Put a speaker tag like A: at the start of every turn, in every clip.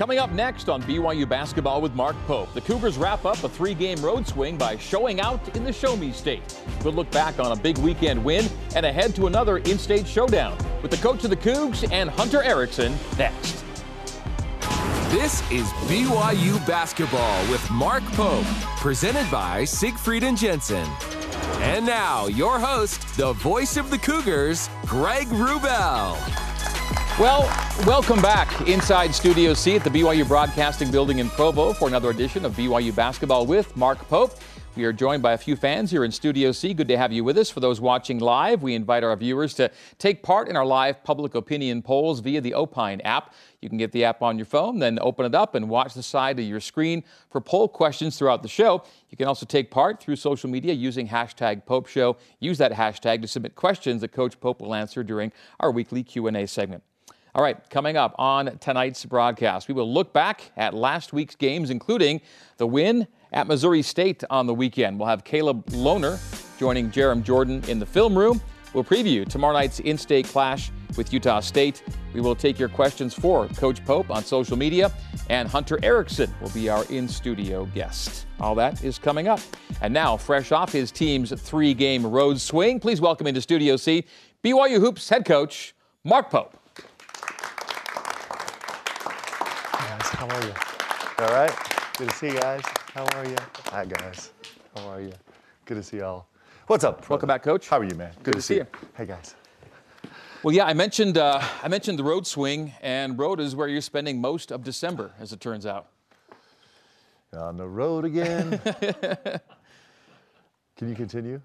A: Coming up next on BYU Basketball with Mark Pope, the Cougars wrap up a three game road swing by showing out in the Show Me State. We'll look back on a big weekend win and ahead to another in state showdown with the coach of the Cougs and Hunter Erickson next.
B: This is BYU Basketball with Mark Pope, presented by Siegfried and Jensen. And now, your host, the voice of the Cougars, Greg Wrubell.
A: Well, welcome back inside Studio C at the BYU Broadcasting Building in Provo for another edition of BYU Basketball with Mark Pope. We are joined by a few fans here in Studio C. Good to have you with us. For those watching live, we invite our viewers to take part in our live public opinion polls via the Opine app. You can get the app on your phone, then open it up and watch the side of your screen for poll questions throughout the show. You can also take part through social media using hashtag Pope Show. Use that hashtag to submit questions that Coach Pope will answer during our weekly Q&A segment. All right, coming up on tonight's broadcast, we will look back at last week's games, including the win at Missouri State on the weekend. We'll have Caleb Lohner joining Jarom Jordan in the film room. We'll preview tomorrow night's in state clash with Utah State. We will take your questions for Coach Pope on social media, and Hunter Erickson will be our in studio guest. All that is coming up. And now, fresh off his team's three game road swing, please welcome into Studio C BYU Hoops head coach Mark Pope.
C: How are you? All right. Good to see you guys. How are you? Hi guys. How are you? Good to see y'all. What's up?
A: Welcome back, Coach.
C: How are you, man?
A: Good, to see you.
C: Hey guys.
A: Well, yeah, I mentioned uh, I mentioned the road swing, and road is where you're spending most of December, as it turns out.
C: On the road again. Can you continue?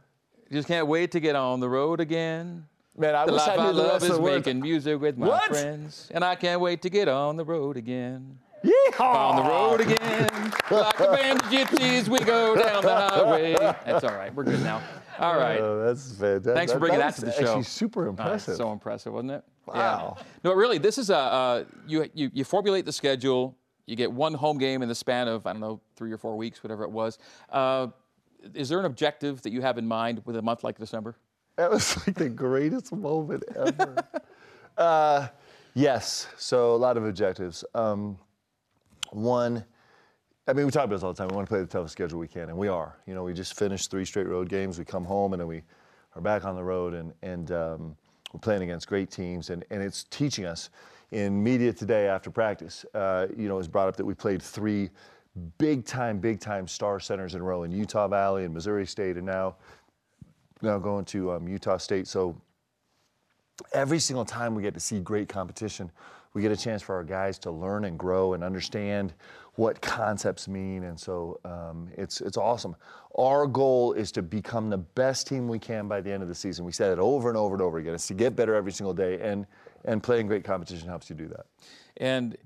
A: Just can't wait to get on the road again.
C: Man, I
A: The
C: wish
A: life
C: I
A: I
C: knew the
A: love
C: rest
A: is
C: of the words.
A: making music with my
C: What?
A: friends, and I can't wait to get on the road again.
C: Yeehaw!
A: On the road again, like a band of gypsies, we go down the highway. That's all right. We're good now. All right.
C: Oh, that's fantastic.
A: Thanks for bringing that, to the show.
C: Actually, super impressive.
A: so impressive, wasn't it?
C: Wow.
A: Yeah. No, really, this is a uh, you, you you formulate the schedule. You get one home game in the span of I don't know three or four weeks, whatever it was. Uh, is there an objective that you have in mind with a month like December?
C: That was like the greatest moment ever. uh, yes, so a lot of objectives. Um, one, I mean, we talk about this all the time. We want to play the toughest schedule we can, and we are. You know, we just finished three straight road games. We come home, and then we are back on the road, and, and um, we're playing against great teams, and, and it's teaching us. In media today after practice, uh, you know, it was brought up that we played three big time, big time star centers in a row in Utah Valley and Missouri State, and now now going to um, Utah State. So every single time we get to see great competition, we get a chance for our guys to learn and grow and understand what concepts mean. And so um, it's it's awesome. Our goal is to become the best team we can by the end of the season. We said it over and over and over again. It's to get better every single day, and and playing great competition helps you do that.
A: And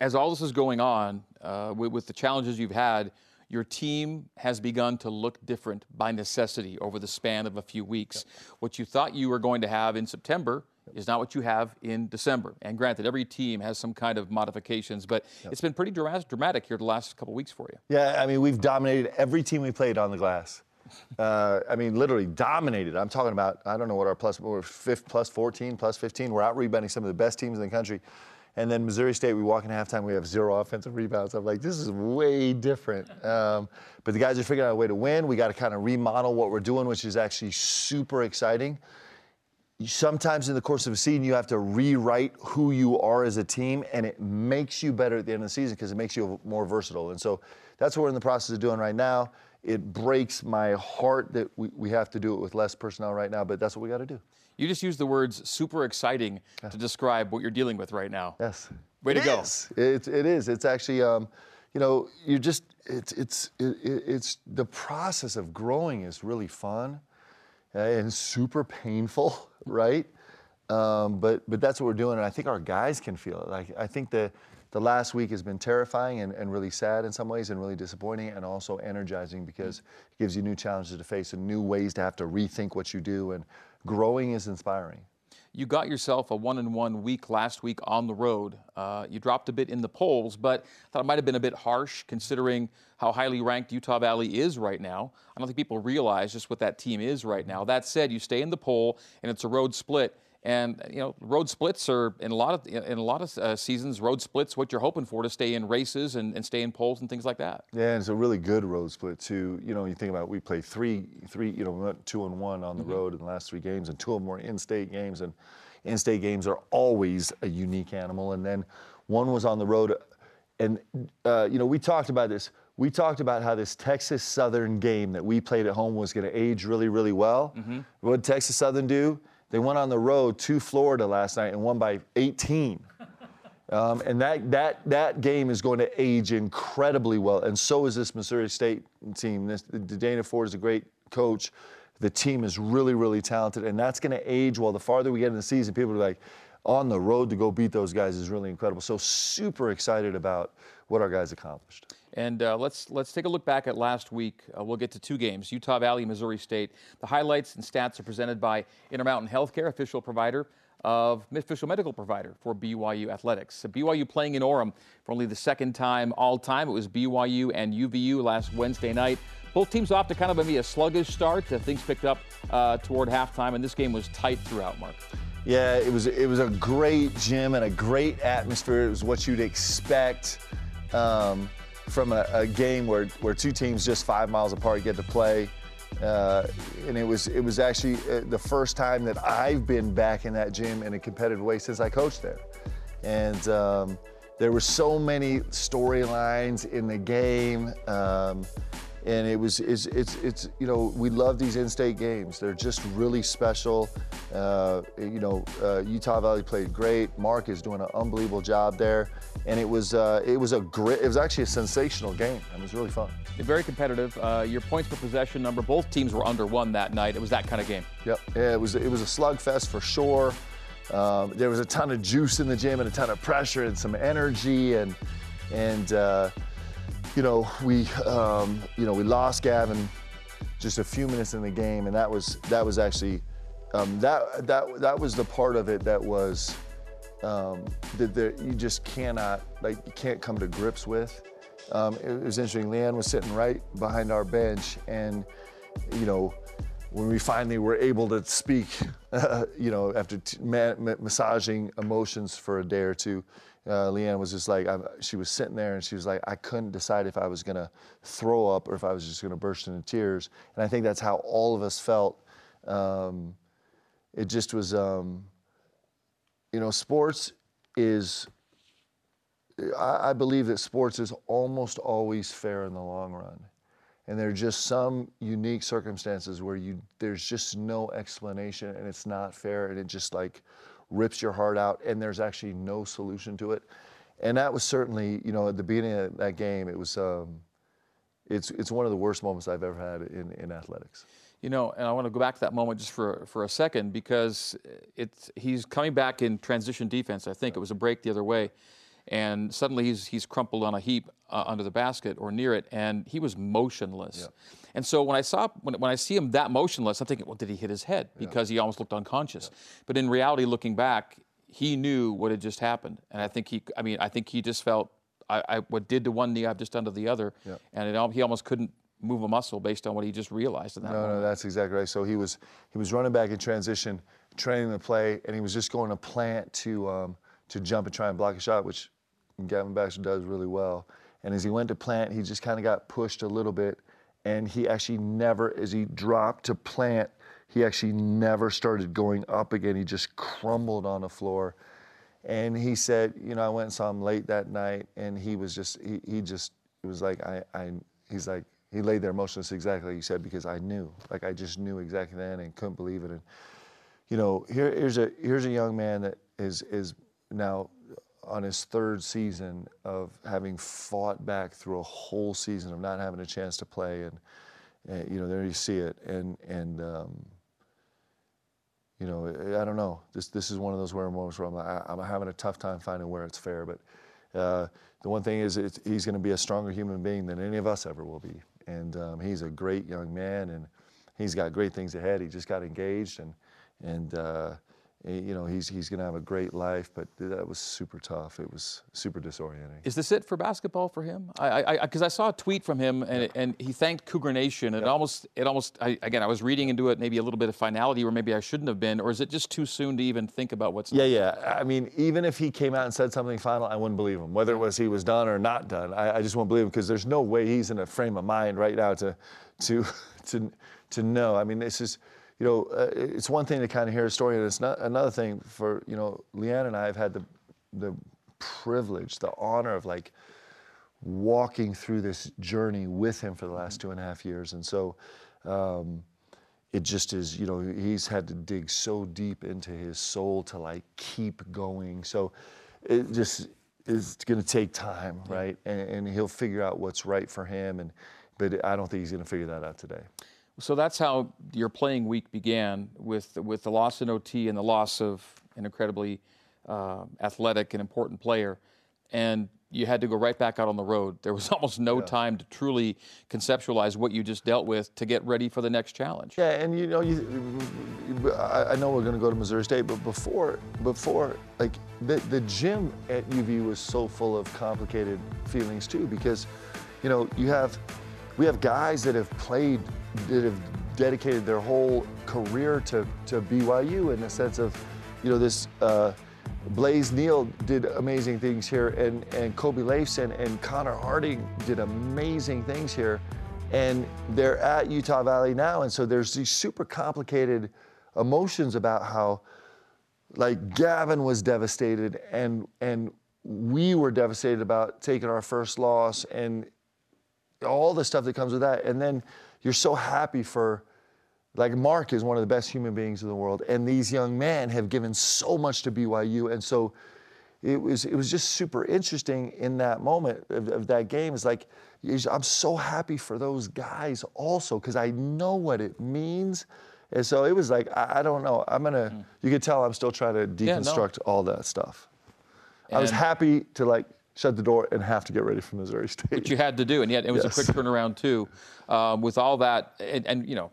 A: as all this is going on, uh, with, with the challenges you've had, your team has begun to look different by necessity over the span of a few weeks. What you thought you were going to have in September is not what you have in December. And granted, every team has some kind of modifications, but it's been pretty dramatic, dramatic here the last couple weeks for you.
C: Yeah, I mean, we've dominated every team we played on the glass. Uh, I mean, literally dominated. I'm talking about, I don't know what our plus, we're fifth, plus 14, plus 15. We're out rebounding some of the best teams in the country. And then Missouri State, we walk in halftime, we have zero offensive rebounds. I'm like, this is way different. Um, but the guys are figuring out a way to win. We got to kind of remodel what we're doing, which is actually super exciting sometimes in the course of a season you have to rewrite who you are as a team and it makes you better at the end of the season because it makes you more versatile. And so that's what we're in the process of doing right now. It breaks my heart that we, we have to do it with less personnel right now but that's what we got to do.
A: You just used the words super exciting to describe what you're dealing with right now.
C: yes.
A: Way to
C: It
A: go.
C: is. It, it is. It's actually um, you know you're just it's it's it, it- it's the process of growing is really fun and super painful, right? Um, but but that's what we're doing, and I think our guys can feel it. Like I think the the last week has been terrifying and, and really sad in some ways, and really disappointing, and also energizing because it gives you new challenges to face and new ways to have to rethink what you do. And growing is inspiring.
A: You got yourself a one and one week last week on the road. Uh, you dropped a bit in the polls, but I thought it might have been a bit harsh considering how highly ranked Utah Valley is right now. I don't think people realize just what that team is right now. That said, you stay in the poll and it's a road split. And you know, road splits are in a lot of in a lot of uh, seasons. Road splits, what you're hoping for to stay in races and, and stay in polls and things like that.
C: Yeah, and it's a really good road split too. You know, you think about we played three, three. You know, we went two and one on the mm-hmm. road in the last three games, and two of them were in-state games. And in-state games are always a unique animal. And then one was on the road, and uh, you know, we talked about this. We talked about how this Texas Southern game that we played at home was going to age really, really well. Mm-hmm. What did Texas Southern do? They went on the road to Florida last night and won by 18. Um, and that, that, that game is going to age incredibly well. And so is this Missouri State team. This, Dana Ford is a great coach. The team is really, really talented. And that's going to age well. The farther we get in the season, people are like, on the road to go beat those guys is really incredible. So super excited about what our guys accomplished.
A: And uh, let's let's take a look back at last week. Uh, we'll get to two games: Utah Valley, Missouri State. The highlights and stats are presented by Intermountain Healthcare, official provider of official medical provider for BYU athletics. So BYU playing in Orem for only the second time all time. It was BYU and UVU last Wednesday night. Both teams off to kind of maybe a sluggish start. things picked up uh, toward halftime, and this game was tight throughout. Mark.
C: Yeah, it was it was a great gym and a great atmosphere. It was what you'd expect. Um, from a, a, game where, where two teams just five miles apart get to play. Uh, and it was it was actually uh, the first time that I've been back in that gym in a competitive way since I coached there. And um, there were so many storylines in the game. Um, and it was it's, it's, it's you know we love these in-state games. They're just really special. Uh, you know uh, utah valley played great. Mark is doing an unbelievable job there. And it was uh, it was a great it was actually a sensational game. And it was really fun.
A: Very competitive. Uh, your points per possession number both teams were under one that night. It was that kind of game.
C: Yep. Yeah it was it was a slugfest for sure. Um, there was a ton of juice in the gym and a ton of pressure and some energy and and uh, you know, we, um, you know, we lost Gavin just a few minutes in the game, and that was that was actually um, that that that was the part of it that was um, that, that you just cannot like you can't come to grips with. Um, it, was interesting. Leanne was sitting right behind our bench, and you know, when we finally were able to speak, uh, you know, after t- ma- massaging emotions for a day or two, uh, Leanne was just like, I, she was sitting there and she was like, I couldn't decide if I was to throw up or if I was just to burst into tears. And I think that's how all of us felt. Um, it just was, um, you know, sports is, I, I believe that sports is almost always fair in the long run. And there are just some unique circumstances where you there's just no explanation and it's not fair and it just like rips your heart out, and there's actually no solution to it. And that was certainly, you know, at the beginning of that game, it was, um, it's, it's one of the worst moments I've ever had in, in athletics.
A: You know, and I want to go back to that moment just for, for a second because it's, he's coming back in transition defense. I think it was a break the other way and suddenly he's he's crumpled on a heap uh, under the basket or near it, and he was motionless. Yeah. And so when I saw when, when I see him that motionless, I'm thinking, well, did he hit his head because yeah. he almost looked unconscious? Yeah. But in reality, looking back, he knew what had just happened, and I think he, I mean, I think he just felt, I, I what did to one knee, I've just done to the other, and it, he almost couldn't move a muscle based on what he just realized in that
C: no,
A: moment.
C: No, that's exactly right. So he was he was running back in transition, training the play, and he was just going to plant to um, to jump and try and block a shot, which Gavin Baxter does really well. And as he went to plant, he just kind of got pushed a little bit. And he actually never, as he dropped to plant, he actually never started going up again. He just crumbled on the floor. And he said, you know, I went and saw him late that night, and he was just, he, he just, it was like, I, I, he's like, he laid there motionless exactly like you said, because I knew, like I just knew exactly then and couldn't believe it. And, you know, here, here's a, here's a young man that is, is now on his third season of having fought back through a whole season of not having a chance to play, and, and you know there you see it, and and um, you know I don't know. This this is one of those rare moments where I'm I'm having a tough time finding where it's fair, but. Uh, the one thing is, he's going to be a stronger human being than any of us ever will be, and um, he's a great young man, and he's got great things ahead. He just got engaged, and and uh, Eh, you know, he's he's going to have a great life. But that was super tough. It was super disorienting.
A: Is this it for basketball for him? I because I, I, saw a tweet from him and, yeah. and he thanked Cougar Nation. And it almost it almost I, again I was reading into it maybe a little bit of finality where maybe I shouldn't have been. Or is it just too soon to even think about what's?
C: Yeah, next? yeah. Yeah. I mean, even if he came out and said something final, I wouldn't believe him. Whether it was he was done or not done, I, I just won't believe him because there's no way he's in a frame of mind right now to to to to know. I mean, this is you know, uh, it's one thing to kind of hear a story, and it's not another thing for you know, Leanne and I have had the the privilege, the honor of like walking through this journey with him for the last two and a half years, and so. Um, it just is, you know, he's had to dig so deep into his soul to like keep going. So it just is going to take time, right? And, and, he'll figure out what's right for him. And but I don't think he's going to figure that out today.
A: So that's how your playing week began with with the loss in OT and the loss of an incredibly uh, athletic and important player, and you had to go right back out on the road. There was almost no yeah. time to truly conceptualize what you just dealt with to get ready for the next challenge.
C: Yeah, and you know, you, I know we're going to go to Missouri State, but before, before, like the the gym at UV was so full of complicated feelings too, because, you know, you have, we have guys that have played, that have dedicated their whole career to to BYU in the sense of, you know, this. Uh, Blaze Neal did amazing things here, and, and Kobe Leifson and Connor Harding did amazing things here. And they're at Utah Valley now, and so there's these super complicated emotions about how, like, Gavin was devastated, and and we were devastated about taking our first loss, and all the stuff that comes with that. And then you're so happy for like Mark is one of the best human beings in the world, and these young men have given so much to BYU, and so it was it was just super interesting in that moment of, of that game. It's like I'm so happy for those guys also because I know what it means, and so it was like I, I don't know. I'm gonna. Mm. You could tell I'm still trying to deconstruct yeah, no. all that stuff. And I was happy to like shut the door and have to get ready for Missouri State.
A: Which you had to do, and yet it was yes. a quick turnaround too. Um, with all that, and, and you know,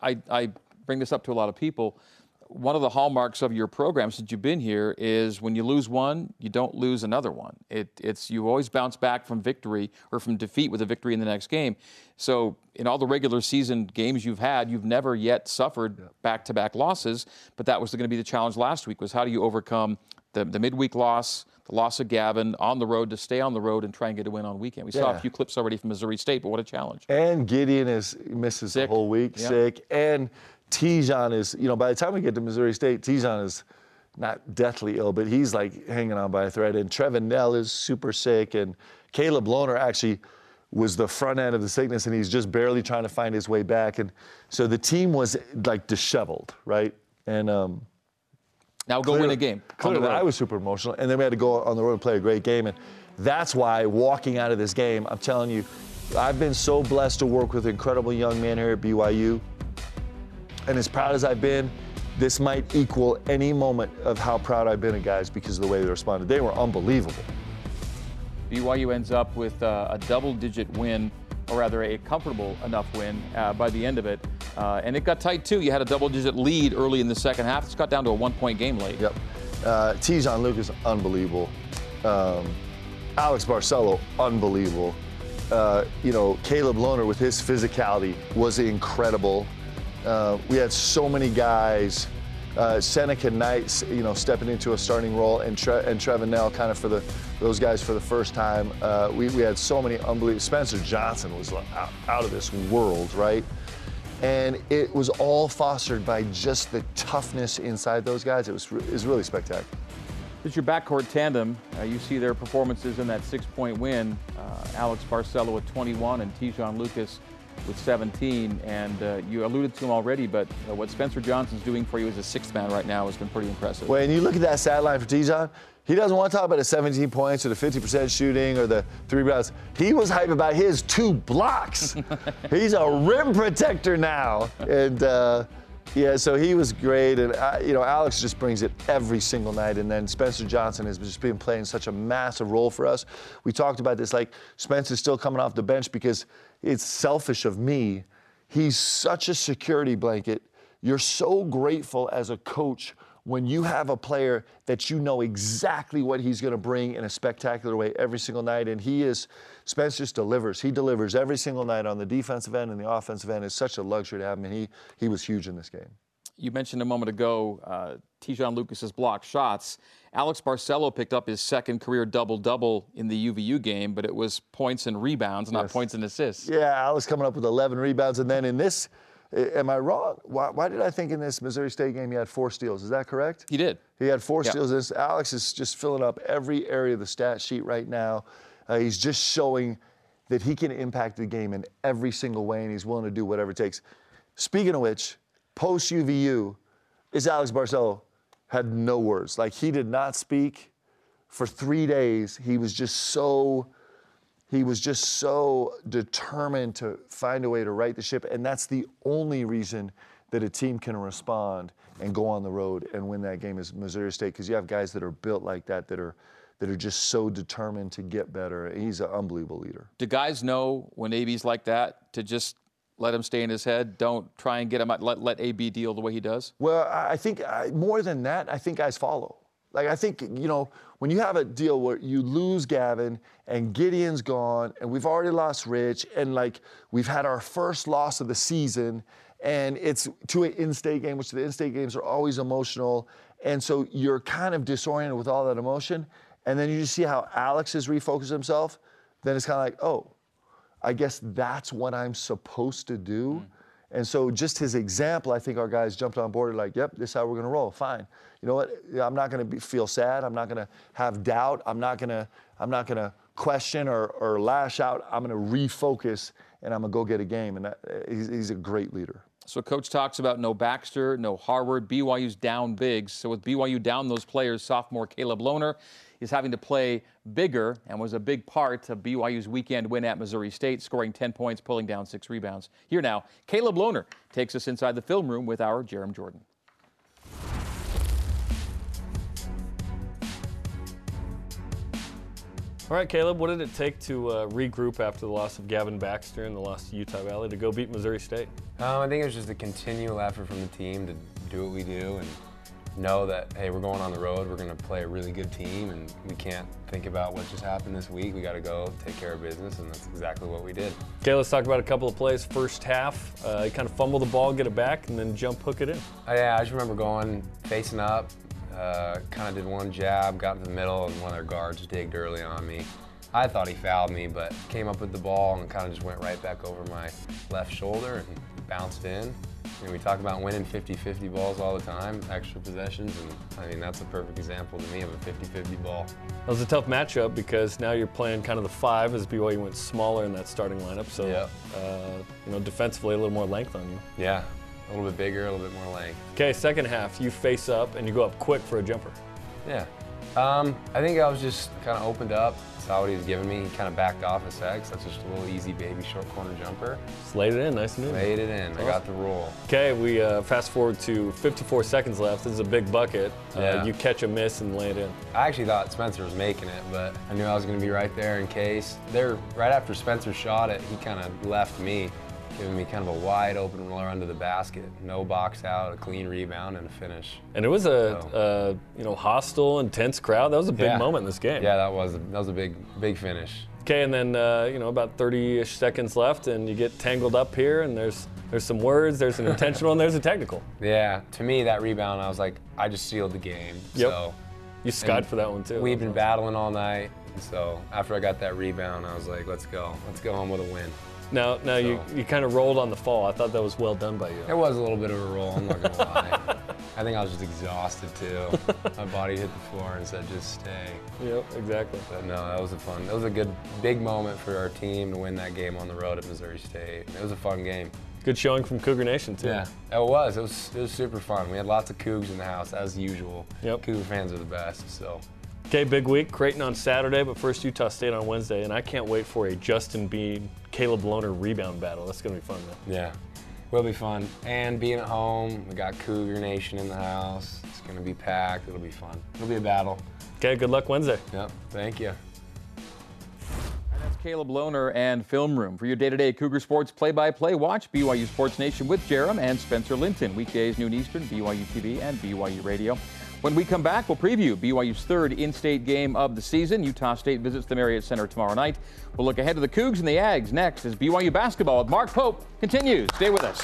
A: I, I bring this up to a lot of people. One of the hallmarks of your program since you've been here is when you lose one, you don't lose another one. It, it's you always bounce back from victory or from defeat with a victory in the next game. So in all the regular season games you've had, you've never yet suffered back-to-back losses. But that was going to be the challenge last week: was how do you overcome the, the midweek loss, the loss of Gavin on the road to stay on the road and try and get a win on weekend. We yeah. saw a few clips already from Missouri State, but what a challenge.
C: And Gideon is misses sick. the whole week, yep. sick. And Te'Jon is, you know, by the time we get to Missouri State, Te'Jon is not deathly ill, but he's like hanging on by a thread. And Trevin Knell is super sick. And Caleb Lohner actually was the front end of the sickness, and he's just barely trying to find his way back. And so the team was like disheveled, right? And um,
A: now go
C: clearly,
A: win a game.
C: Clearly, I was super emotional, and then we had to go on the road and play a great game, and that's why walking out of this game, I'm telling you, I've been so blessed to work with incredible young men here at BYU, and as proud as I've been, this might equal any moment of how proud I've been of guys because of the way they responded. They were unbelievable.
A: BYU ends up with uh, a double-digit win, or rather a comfortable enough win uh, by the end of it. Uh, and it got tight too. You had a double-digit lead early in the second half. It's got down to a one-point game late.
C: Yep. Uh, Te'Jon Lucas, unbelievable. Um, Alex Barcelo, unbelievable. Uh, you know, Caleb Lohner with his physicality was incredible. Uh, we had so many guys. Uh, Seneca Knight, you know, stepping into a starting role, and Tre- and Trevin Knell kind of for the those guys for the first time. Uh, we, we had so many unbelievable. Spencer Johnson was out, out of this world, right? And it was all fostered by just the toughness inside those guys. It was, it was really spectacular.
A: It's your backcourt tandem. Uh, you see their performances in that six-point win. Uh, Alex Barcelo with 21 and Te'Jon Lucas with 17. And uh, you alluded to him already, but uh, what Spencer Johnson's doing for you as a sixth man right now has been pretty impressive.
C: When you look at that stat line for Te'Jon, he doesn't want to talk about the 17 points or the 50% shooting or the three rebounds. He was hype about his two blocks. He's a rim protector now. And uh, yeah, so he was great. And, uh, you know, Alex just brings it every single night. And then Spencer Johnson has just been playing such a massive role for us. We talked about this, like, Spencer's still coming off the bench because it's selfish of me. He's such a security blanket. You're so grateful as a coach when you have a player that you know exactly what he's going to bring in a spectacular way every single night, and he is, Spence just delivers. He delivers every single night on the defensive end and the offensive end. It's such a luxury to have him, and he, he was huge in this game.
A: You mentioned a moment ago uh, Te'Jon Lucas's blocked shots. Alex Barcelo picked up his second career double double in the UVU game, but it was points and rebounds, not
C: Yes.
A: points and assists.
C: Yeah, Alex coming up with 11 rebounds, and then in this, am I wrong? Why, why did I think in this Missouri State game he had four steals? Is that correct?
A: He did.
C: He had four
A: Yeah.
C: steals. This Alex is just filling up every area of the stat sheet right now. Uh, he's just showing that he can impact the game in every single way, and he's willing to do whatever it takes. Speaking of which, post UVU, is Alex Barcelo had no words. Like he did not speak for three days. He was just so he was just so determined to find a way to right the ship, and that's the only reason that a team can respond and go on the road and win that game is Missouri State because you have guys that are built like that that are that are just so determined to get better. He's an unbelievable leader.
A: Do guys know when AB's like that to just let him stay in his head? Don't try and get him. Let let AB deal the way he does.
C: Well, I I think I, more than that, I think guys follow. Like I think you know when you have a deal where you lose Gavin and Gideon's gone and we've already lost Rich and like we've had our first loss of the season and it's to an in-state game, which the in-state games are always emotional, and so you're kind of disoriented with all that emotion, and then you just see how Alex has refocused himself. Then it's kind of like, oh, I guess that's what I'm supposed to do. Mm. And so just his example, I think our guys jumped on board like, yep, this is how we're gonna roll. Fine. You know what? I'm not gonna be, feel sad. I'm not gonna have doubt. I'm not gonna, I'm not gonna question or, or lash out. I'm gonna refocus and I'm gonna go get a game. And that, he's, he's a great leader.
A: So coach talks about no Baxter, no Harward. BYU's down big. So with BYU down those players, sophomore Caleb Lohner is having to play bigger and was a big part of BYU's weekend win at Missouri State, scoring 10 points, pulling down six rebounds. Here now, Caleb Lohner takes us inside the film room with our Jarom Jordan.
D: All right, Caleb, what did it take to uh, regroup after the loss of Gavin Baxter and the loss to Utah Valley to go beat Missouri State?
E: Um, I think it was just a continual effort from the team to do what we do and know that hey, we're going on the road. We're going to play a really good team, and we can't think about what just happened this week. We got to go take care of business, and that's exactly what we did.
D: Okay, let's talk about a couple of plays. First half, uh, you kind of fumble the ball, get it back, and then jump hook it in.
E: Uh, yeah, I just remember going facing up, uh, kind of did one jab, got in the middle, and one of their guards digged early on me. I thought he fouled me, but came up with the ball and kind of just went right back over my left shoulder and bounced in. And we talk about winning 50-50 balls all the time, extra possessions, and I mean that's a perfect example to me of a 50-50 ball.
D: That was a tough matchup because now you're playing kind of the five as BYU went smaller in that starting lineup. So,
E: Yeah.
D: uh, you know, defensively a little more length on you.
E: Yeah, a little bit bigger, a little bit more length.
D: Okay, second half, you face up and you go up quick for a jumper.
E: Yeah. Um, I think I was just kind of opened up, saw what he was giving me. He kind of backed off a sec, so that's just a little easy baby short corner jumper.
D: Just laid it in, nice and easy.
E: Laid it in. I got the roll.
D: Okay, we uh, fast forward to 54 seconds left. This is a big bucket. Uh,
E: Yeah.
D: you catch a miss and lay it in.
E: I actually thought Spencer was making it, but I knew I was going to be right there in case. There, right after Spencer shot it, he kind of left me, giving me kind of a wide open roller under the basket. No box out, a clean rebound, and a finish.
D: And it was a,
E: Oh.
D: uh, you know hostile, intense crowd. That was a big
E: Yeah.
D: moment in this game.
E: Yeah, that was a, that was a big big finish.
D: Okay, and then uh, you know about 30-ish seconds left, and you get tangled up here, and there's there's some words, there's an intentional, and there's a technical.
E: Yeah, to me that rebound, I was like, I just sealed the game.
D: Yep.
E: So
D: You skied
E: And
D: for that one too.
E: we've been battling all night. And so after I got that rebound, I was like, let's go. Let's go home with a win.
D: Now, now you, you kind of rolled on the fall. I thought that was well done by you.
E: It was a little bit of a roll, I'm not gonna lie. I think I was just exhausted too. My body hit the floor and said, just stay.
D: Yep, exactly.
E: But no, that was a fun, that was a good, big moment for our team to win that game on the road at Missouri State. It was a fun game.
D: Good showing from Cougar Nation too.
E: Yeah, it was. It was, it was super fun. We had lots of Cougs in the house, as usual.
D: Yep.
E: Cougar fans are the best, so.
D: Okay, big week. Creighton on Saturday, but first Utah State on Wednesday, and I can't wait for a Justin Bean, Caleb Lohner rebound battle. That's gonna be fun, man.
E: Yeah, will be fun. And being at home, we got Cougar Nation in the house. It's gonna be packed. It'll be fun. It'll be a battle.
D: Okay, good luck Wednesday.
E: Yep. Thank you.
A: And that's Caleb Lohner and Film Room. For your day-to-day Cougar Sports play-by-play, watch BYU Sports Nation with Jarom and Spencer Linton. Weekdays noon Eastern, BYU TV and BYU Radio. When we come back, we'll preview BYU's third in-state game of the season. Utah State visits the Marriott Center tomorrow night. We'll look ahead to the Cougs and the Ags next as BYU basketball with Mark Pope continues. Stay with us.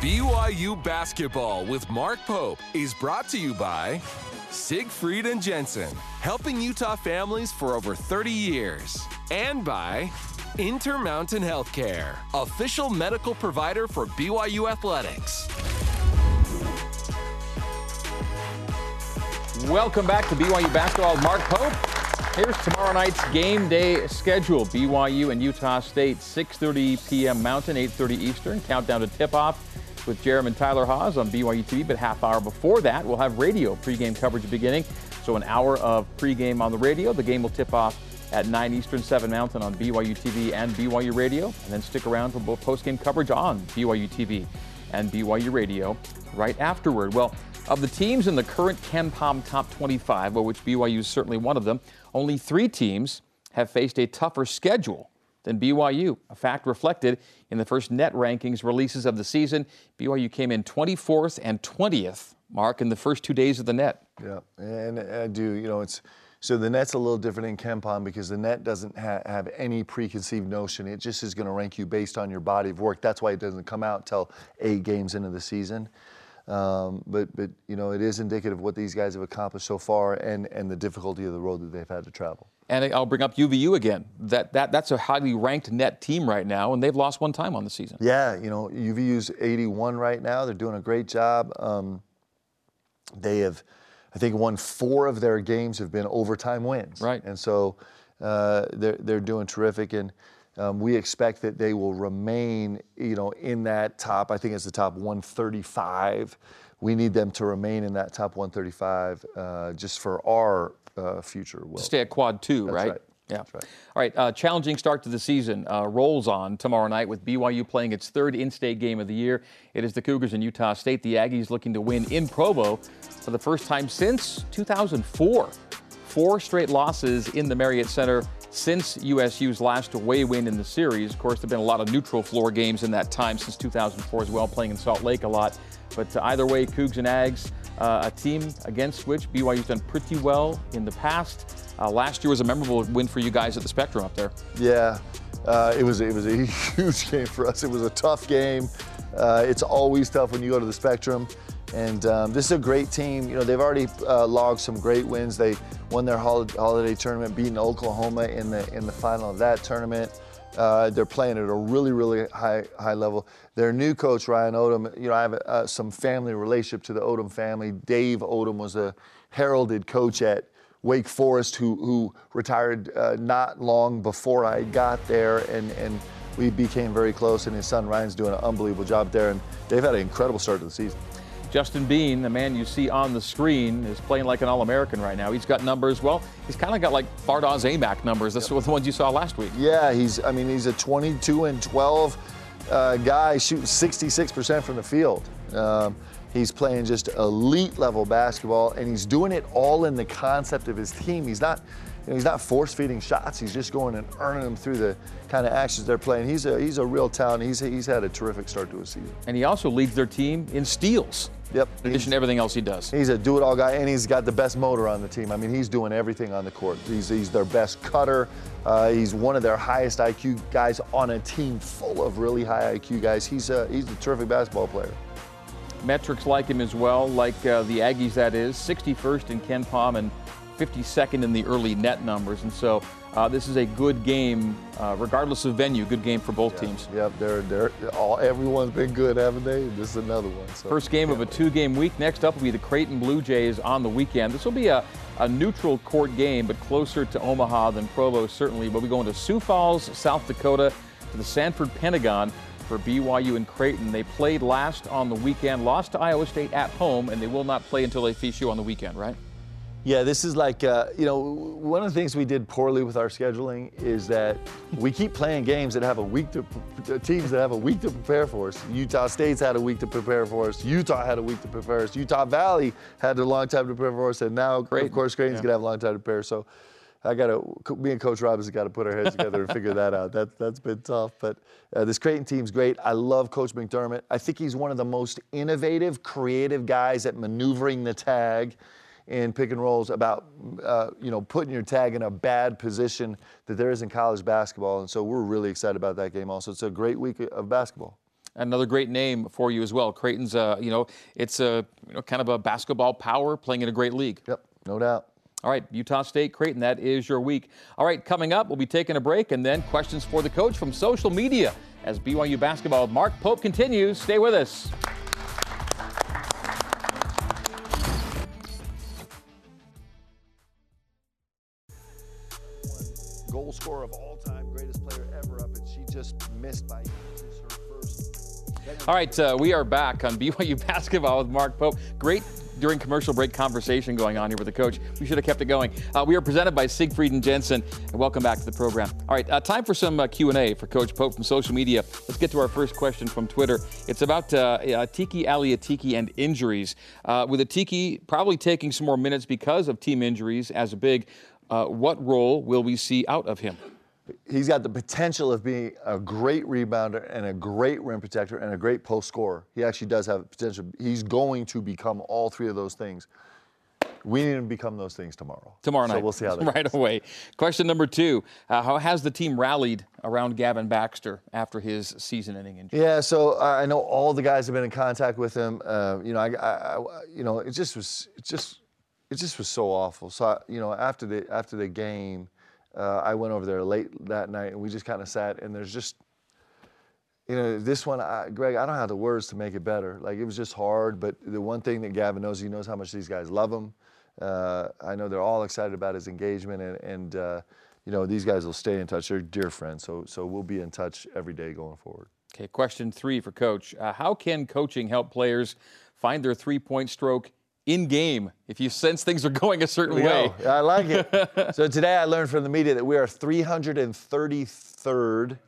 B: BYU basketball with Mark Pope is brought to you by Siegfried and Jensen, helping Utah families for over 30 years, and by Intermountain Healthcare, official medical provider for BYU Athletics.
A: Welcome back to BYU basketball. Mark Pope. Here's tomorrow night's game day schedule. BYU and Utah State, 6:30 p.m. Mountain, 8:30 Eastern. Countdown to tip-off with Jeremy and Tyler Haws on BYU TV. But half hour before that, we'll have radio pregame coverage beginning. So an hour of pregame on the radio. The game will tip off at 9 Eastern, 7 Mountain on BYU TV and BYU Radio. And then stick around for both postgame coverage on BYU TV and BYU Radio right afterward. Well, of the teams in the current KenPom Top 25, of which BYU is certainly one of them, only three teams have faced a tougher schedule than BYU, a fact reflected in the first net rankings releases of the season. BYU came in 24th and 20th, Mark, in the first two days of the net.
C: Yeah, and I do. You know, it's so the net's a little different in KenPom because the net doesn't ha- have any preconceived notion. It just is going to rank you based on your body of work. That's why it doesn't come out till eight games into the season. Um, but but you know, it is indicative of what these guys have accomplished so far and and the difficulty of the road that they've had to travel.
A: And I'll bring up UVU again. That, that that's a highly ranked net team right now, and they've lost one time on the season.
C: Yeah, you know, UVU's 81 right now. They're doing a great job. Um, they have, I think, won four of their games have been overtime wins.
A: Right.
C: And so uh, they're they're doing terrific, and um, we expect that they will remain, you know, in that top. I think it's the top 135. We need them to remain in that top 135 uh, just for our uh, future. Will.
A: Stay at quad two,
C: That's
A: right?
C: right.
A: Yeah.
C: Right.
A: All right. Uh, challenging start to the season uh, rolls on tomorrow night with BYU playing its third in-state game of the year. It is the Cougars in Utah State. The Aggies looking to win in Provo for the first time since 2004. Four straight losses in the Marriott Center since USU's last away win in the series. Of course, there have been a lot of neutral floor games in that time since 2004 as well, playing in Salt Lake a lot. But either way, Cougs and Ags, uh, a team against which BYU's done pretty well in the past. Uh, last year was a memorable win for you guys at the Spectrum up there.
C: Yeah, uh, it was it was a huge game for us. It was a tough game. Uh, it's always tough when you go to the Spectrum, and um, this is a great team. You know they've already uh, logged some great wins. They won their hol- holiday tournament, beating Oklahoma in the in the final of that tournament. Uh, they're playing at a really, really high high level. Their new coach Ryan Odom, you know, I have uh, some family relationship to the Odom family. Dave Odom was a heralded coach at Wake Forest, who who retired uh, not long before I got there, and and we became very close. And his son Ryan's doing an unbelievable job there, and they've had an incredible start to the season.
A: Justin Bean, the man you see on the screen, is playing like an All-American right now. He's got numbers. Well, he's kind of got like Fardaws Aimaq numbers. That's what the ones you saw last week.
C: Yeah, he's. I mean, he's a 22 and 12 uh, guy shooting 66% from the field. Um, he's playing just elite level basketball, and he's doing it all in the concept of his team. He's not. You know, he's not force feeding shots. He's just going and earning them through the kind of actions they're playing. He's a he's a real talent. He's he's had a terrific start to his season.
A: And he also leads their team in steals.
C: Yep.
A: In addition to everything else he does.
C: He's a do-it-all guy, and he's got the best motor on the team. I mean, he's doing everything on the court. He's, he's their best cutter. Uh, he's one of their highest IQ guys on a team full of really high IQ guys. He's a, he's a terrific basketball player.
A: Metrics like him as well, like uh, the Aggies, that is. 61st in KenPom and 52nd in the early net numbers. And so uh, this is a good game, uh, regardless of venue, good game for both teams.
C: Yep, they're, they're all everyone's been good, haven't they? This is another one. So.
A: First game of a two-game week. Next up will be the Creighton Blue Jays on the weekend. This will be a, a neutral court game, but closer to Omaha than Provo, certainly. But We'll be going to Sioux Falls, South Dakota, to the Sanford Pentagon for BYU and Creighton. They played last on the weekend, lost to Iowa State at home, and they will not play until they face you on the weekend, right?
C: Yeah, this is like, uh, you know, one of the things we did poorly with our scheduling is that we keep playing games that have a week to, teams that have a week to prepare for us. Utah State's had a week to prepare for us. Utah had a week to prepare us. Utah Valley had a long time to prepare for us. And now,
A: Creighton,
C: of course, Creighton's
A: yeah.
C: going to have a long time to prepare. So I got to, me and Coach Robbins got to put our heads together and figure that out. That, that's been tough. But uh, this Creighton team's great. I love Coach McDermott. I think he's one of the most innovative, creative guys at maneuvering the tag in pick and rolls about, uh, you know, putting your tag in a bad position that there is in college basketball. And so we're really excited about that game also. It's a great week of basketball.
A: Another great name for you as well. Creighton's, uh, you know, it's a you know, kind of a basketball power playing in a great league.
C: Yep, no doubt.
A: All right, Utah State, Creighton, that is your week. All right, coming up, we'll be taking a break and then questions for the coach from social media as BYU basketball. Mark Pope continues. Stay with us.
C: Goal scorer of all time, greatest player ever up, and she just missed by inches her first.
A: All right, uh, we are back on BYU basketball with Mark Pope. Great during commercial break conversation going on here with the coach. We should have kept it going. Uh, we are presented by Siegfried and Jensen, and welcome back to the program. All right, uh, time for some uh, Q&A for Coach Pope from social media. Let's get to our first question from Twitter. It's about uh, uh, Tiki Ally Atiki and injuries. Uh, with Atiki probably taking some more minutes because of team injuries as a big, what role will we see out of him?
C: He's got the potential of being a great rebounder and a great rim protector and a great post scorer. He actually does have potential. He's going to become all three of those things. We need to become those things tomorrow.
A: Tomorrow night.
C: So we'll see how that
A: Right
C: goes.
A: away. Question number two uh, How has the team rallied around Gavin Baxter after his season ending injury?
C: Yeah, so uh, I know all the guys have been in contact with him. Uh, you know, I, I, I, you know, it just was, it just, it just was so awful. So, I, you know, after the after the game, uh, I went over there late that night and we just kind of sat and there's just, you know, this one, I, Greg, I don't have the words to make it better. Like it was just hard, but the one thing that Gavin knows, he knows how much these guys love him. Uh, I know they're all excited about his engagement and, and uh, you know, these guys will stay in touch. They're dear friends, so so we'll be in touch every day going forward.
A: Okay, question three for Coach. Uh, how can coaching help players find their three point stroke in game if you sense things are going a certain way?
C: Go. I like it. so today I learned from the media that we are 333rd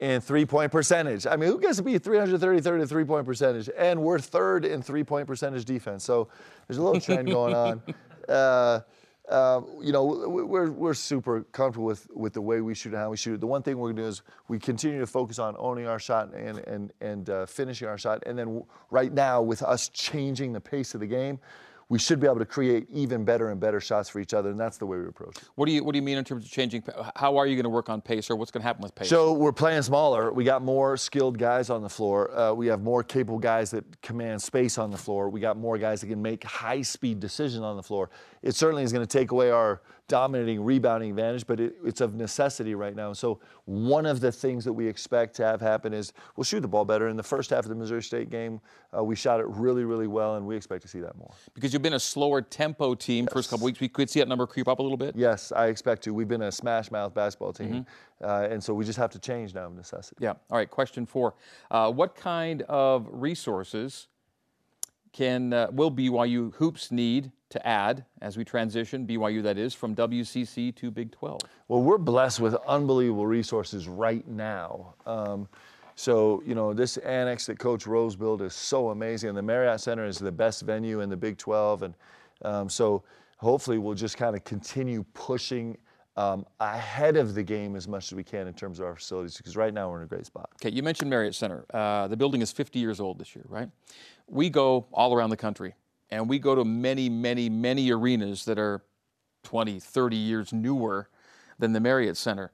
C: in three point percentage. I mean, who gets to be 333rd in three point percentage? And we're third in three point percentage defense. So there's a little trend going on. Uh, uh, you know, we're, we're super comfortable with, with the way we shoot and how we shoot. The one thing we're to do is we continue to focus on owning our shot and, and, and uh, finishing our shot. And then right now, with us changing the pace of the game, we should be able to create even better and better shots for each other, and that's the way we approach it.
A: What do you What do you mean in terms of changing? How are you going to work on pace, or what's going to happen with pace?
C: So we're playing smaller. We got more skilled guys on the floor. Uh, we have more capable guys that command space on the floor. We got more guys that can make high speed decisions on the floor. It certainly is going to take away our dominating rebounding advantage, but it, it's of necessity right now. So one of the things that we expect to have happen is we'll shoot the ball better. In the first half of the Missouri State game, uh, we shot it really, really well, and we expect to see that more.
A: Because you've been a slower tempo team yes. first couple weeks, we could see that number creep up a little bit.
C: Yes, I expect to. We've been a smash mouth basketball team, mm-hmm. uh, and so we just have to change now of necessity.
A: Yeah. All right. Question four: uh, What kind of resources can uh, will BYU hoops need to add as we transition, BYU that is, from WCC to Big 12?
C: Well, we're blessed with unbelievable resources right now. Um, so, you know, this annex that Coach Rose built is so amazing. And the Marriott Center is the best venue in the Big 12. And um, so hopefully we'll just kind of continue pushing um, ahead of the game as much as we can in terms of our facilities because right now we're in a great spot.
A: Okay, you mentioned Marriott Center. Uh, the building is 50 years old this year, right? We go all around the country and we go to many, many, many arenas that are 20, 30 years newer than the Marriott Center.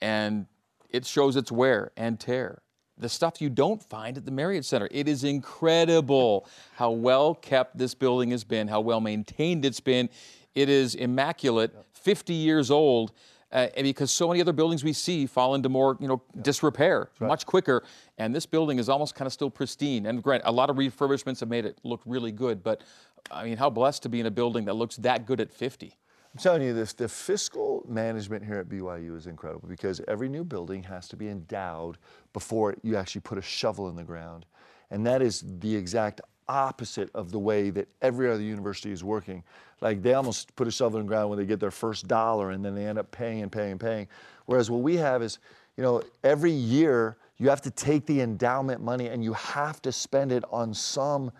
A: And it shows its wear and tear. The stuff you don't find at the Marriott Center. It is incredible how well kept this building has been, how well maintained it's been. It is immaculate, 50 years old. Uh, and because so many other buildings we see fall into more, you know, yeah. disrepair right. much quicker, and this building is almost kind of still pristine. And grant a lot of refurbishments have made it look really good, but I mean, how blessed to be in a building that looks that good at 50.
C: I'm telling you, this, the fiscal management here at BYU is incredible because every new building has to be endowed before you actually put a shovel in the ground. And that is the exact opposite of the way that every other university is working. Like they almost put a shovel in the ground when they get their first dollar and then they end up paying and paying and paying. Whereas what we have is, you know, every year you have to take the endowment money and you have to spend it on some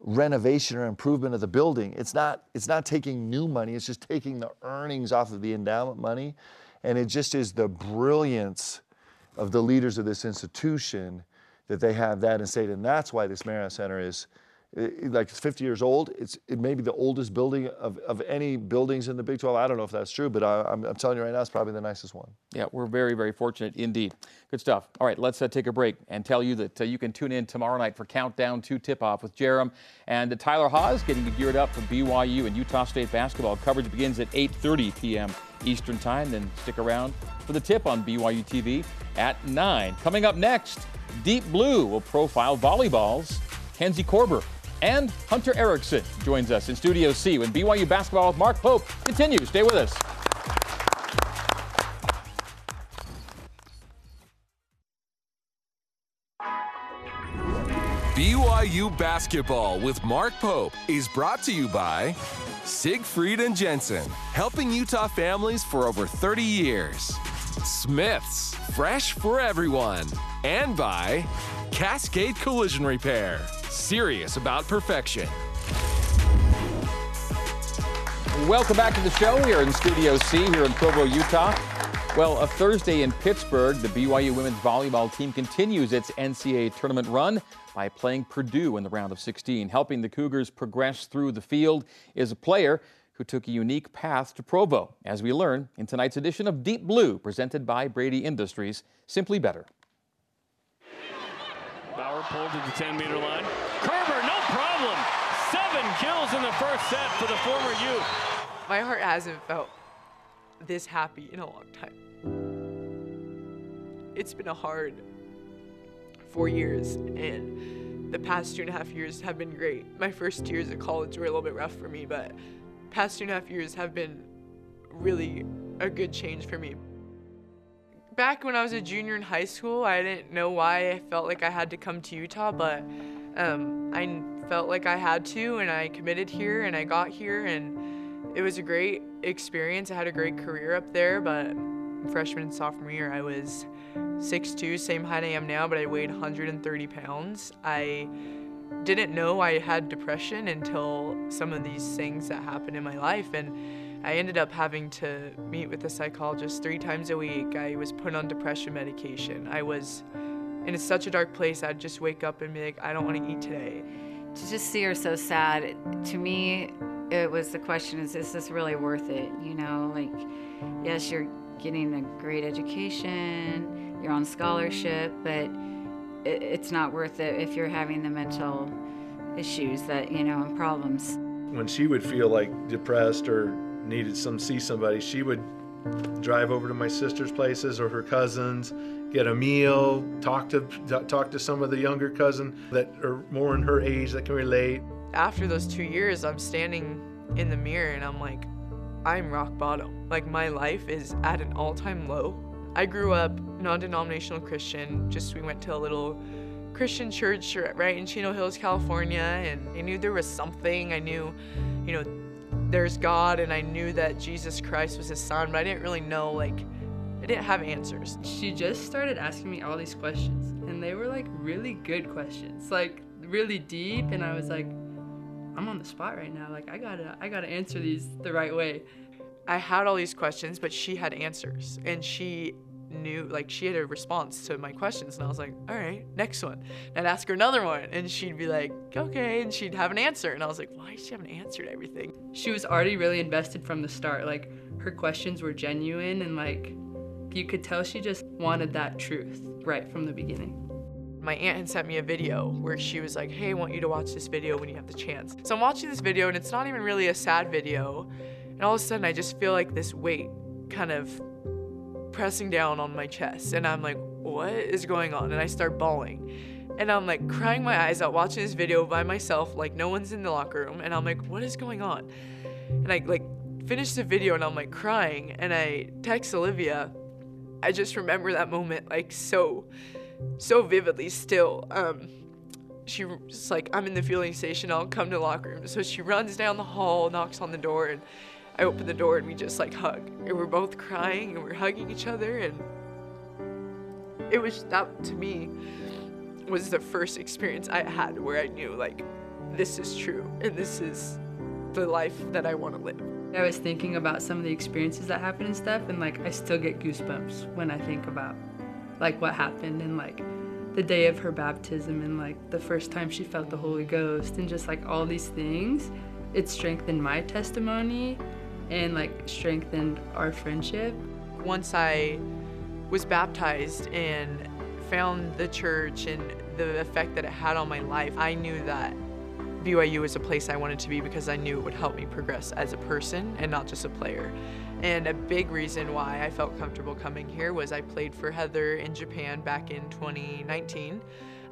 C: renovation or improvement of the building. It's not it's not taking new money, it's just taking the earnings off of the endowment money. And it just is the brilliance of the leaders of this institution that they have that in state. And that's why this Marriott Center is it, like it's 50 years old. It's it may be the oldest building of, of any buildings in the Big 12. I don't know if that's true, but I, am telling you right now, it's probably the nicest one.
A: Yeah, we're very, very fortunate indeed. Good stuff. All right, let's uh, take a break and tell you that uh, you can tune in tomorrow night for Countdown to Tip Off with Jarom and Tyler Haws getting geared up for BYU and Utah State basketball. Coverage begins at 8:30 p.m. Eastern Time. Then stick around for the tip on BYU TV at 9. Coming up next, Deep Blue will profile volleyballs. Kenzie Koerber and Hunter Erickson joins us in Studio C when BYU basketball with Mark Pope continues. Stay with us.
B: BYU basketball with Mark Pope is brought to you by Siegfried and Jensen, helping Utah families for over 30 years. Smith's, fresh for everyone. And by Cascade Collision Repair serious about perfection.
A: Welcome back to the show here in Studio C here in Provo, Utah. Well, a Thursday in Pittsburgh, the BYU women's volleyball team continues its NCAA tournament run by playing Purdue in the round of 16. Helping the Cougars progress through the field is a player who took a unique path to Provo, as we learn in tonight's edition of Deep Blue, presented by Brady Industries. Simply better.
D: Bauer pulled to the 10 meter line. Koerber, no problem. Seven kills in the first set for the former U.
F: My heart hasn't felt this happy in a long time. It's been a hard four years, and the past two and a half years have been great. My first years at college were a little bit rough for me, but past two and a half years have been really a good change for me back when I was a junior in high school, I didn't know why I felt like I had to come to Utah, but um, I felt like I had to, and I committed here, and I got here, and it was a great experience. I had a great career up there, but freshman and sophomore year, I was 6'2", same height I am now, but I weighed 130 pounds. I didn't know I had depression until some of these things that happened in my life, and I ended up having to meet with a psychologist three times a week. I was put on depression medication. I was in such a dark place, I'd just wake up and be like, I don't want to eat today.
G: To just see her so sad, to me, it was the question is, is this really worth it? You know, like, yes, you're getting a great education, you're on scholarship, but it's not worth it if you're having the mental issues that, you know, and problems.
H: When she would feel like depressed or needed some see somebody, she would drive over to my sister's places or her cousins, get a meal, talk to talk to some of the younger cousin that are more in her age that can relate.
F: After those two years, I'm standing in the mirror and I'm like, I'm rock bottom. Like my life is at an all-time low. I grew up non-denominational Christian. Just we went to a little Christian church right in Chino Hills, California, and I knew there was something. I knew, you know, there's God and I knew that Jesus Christ was his son, but I didn't really know, like, I didn't have answers.
I: She just started asking me all these questions, and they were like really good questions, like really deep, and I was like, I'm on the spot right now. Like, I gotta, I gotta answer these the right way.
F: I had all these questions, but she had answers, and she knew like she had a response to my questions and I was like, all right, next one. And I'd ask her another one and she'd be like, okay, and she'd have an answer. And I was like, why she have an answer to everything?
I: She was already really invested from the start. Like her questions were genuine and like you could tell she just wanted that truth right from the beginning.
F: My aunt had sent me a video where she was like, hey, I want you to watch this video when you have the chance. So I'm watching this video and it's not even really a sad video. And all of a sudden I just feel like this weight kind of pressing down on my chest and I'm like, what is going on? And I start bawling. And I'm like crying my eyes out watching this video by myself, like no one's in the locker room. And I'm like, what is going on? And I like finish the video and I'm like crying and I text Olivia. I just remember that moment like so, so vividly still. Um, she was like, I'm in the fueling station, I'll come to the locker room. So she runs down the hall, knocks on the door, and I open the door and we just like hug. And we're both crying and we're hugging each other and it was that to me was the first experience I had where I knew like this is true and this is the life that I want to live.
I: I was thinking about some of the experiences that happened and stuff, and like I still get goosebumps when I think about like what happened and like the day of her baptism and like the first time she felt the Holy Ghost and just like all these things. It strengthened my testimony and like strengthened our friendship.
F: Once I was baptized and found the church and the effect that it had on my life, I knew that BYU was a place I wanted to be because I knew it would help me progress as a person and not just a player. And a big reason why I felt comfortable coming here was I played for Heather in Japan back in 2019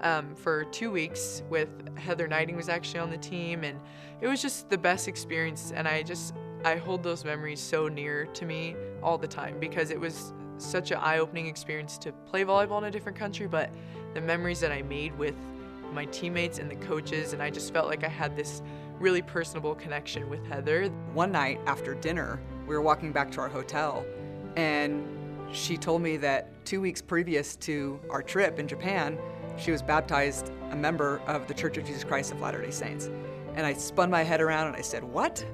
F: um, for two weeks with Heather Gneiting was actually on the team and it was just the best experience and I just I hold those memories so near to me all the time because it was such an eye-opening experience to play volleyball in a different country but the memories that I made with my teammates and the coaches and I just felt like I had this really personable connection with Heather.
J: One night after dinner, we were walking back to our hotel and she told me that two weeks previous to our trip in Japan, she was baptized a member of the Church of Jesus Christ of Latter day Saints. And I spun my head around and I said, What?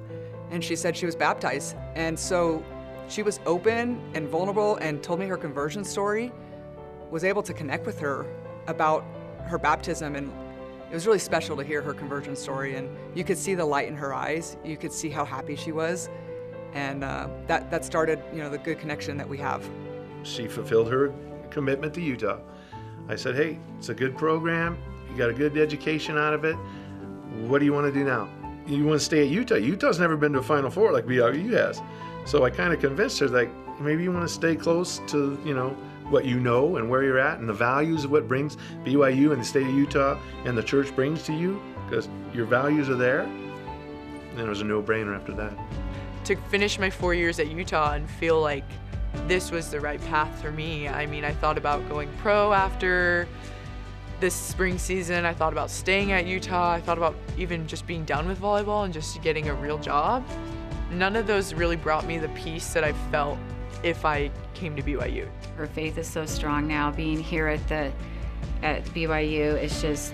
J: And she said she was baptized. And so she was open and vulnerable and told me her conversion story, was able to connect with her about her baptism and it was really special to hear her conversion story and you could see the light in her eyes you could see how happy she was and uh, that, that started you know the good connection that we have
H: She fulfilled her commitment to Utah. I said, hey, it's a good program. You got a good education out of it. What do you want to do now? You want to stay at Utah? Utah's never been to a Final Four like BYU has. So I kind of convinced her, like, maybe you want to stay close to, you know, what you know and where you're at and the values of what brings BYU and the state of Utah and the church brings to you because your values are there. And it was a no-brainer after that.
F: to finish my four years at Utah and feel like this was the right path for me. I mean, I thought about going pro after this spring season. I thought about staying at Utah. I thought about even just being done with volleyball and just getting a real job. None of those really brought me the peace that I felt if I came to BYU.
G: Her faith is so strong now. Being here at the at BYU, it's just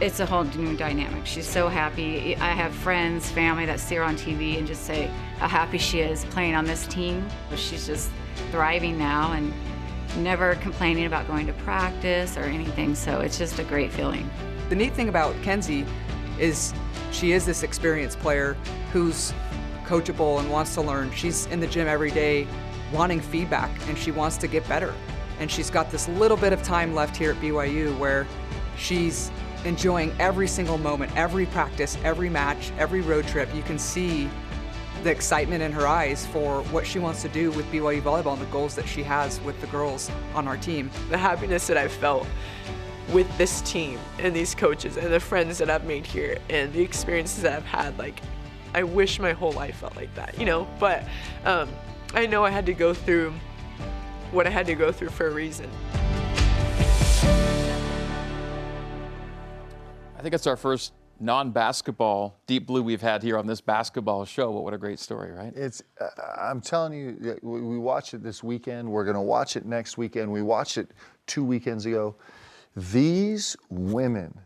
G: it's a whole new dynamic. She's so happy. I have friends, family that see her on TV and just say how happy she is playing on this team. She's just thriving now and never complaining about going to practice or anything. So it's just a great feeling.
J: the neat thing about kenzie is she is this experienced player who's coachable and wants to learn she's in the gym every day wanting feedback and she wants to get better and she's got this little bit of time left here at byu where she's enjoying every single moment every practice every match every road trip you can see the excitement in her eyes for what she wants to do with byu volleyball and the goals that she has with the girls on our team
F: The happiness that I've felt with this team and these coaches and the friends that I've made here and the experiences that I've had, like, I wish my whole life felt like that, you know? But um, I know I had to go through what I had to go through for a reason.
A: I think it's our first non-basketball deep blue we've had here on this basketball show. But what a great story, right?
C: It's, uh, I'm telling you, we, we watched it this weekend. We're going to watch it next weekend. We watched it two weekends ago. These women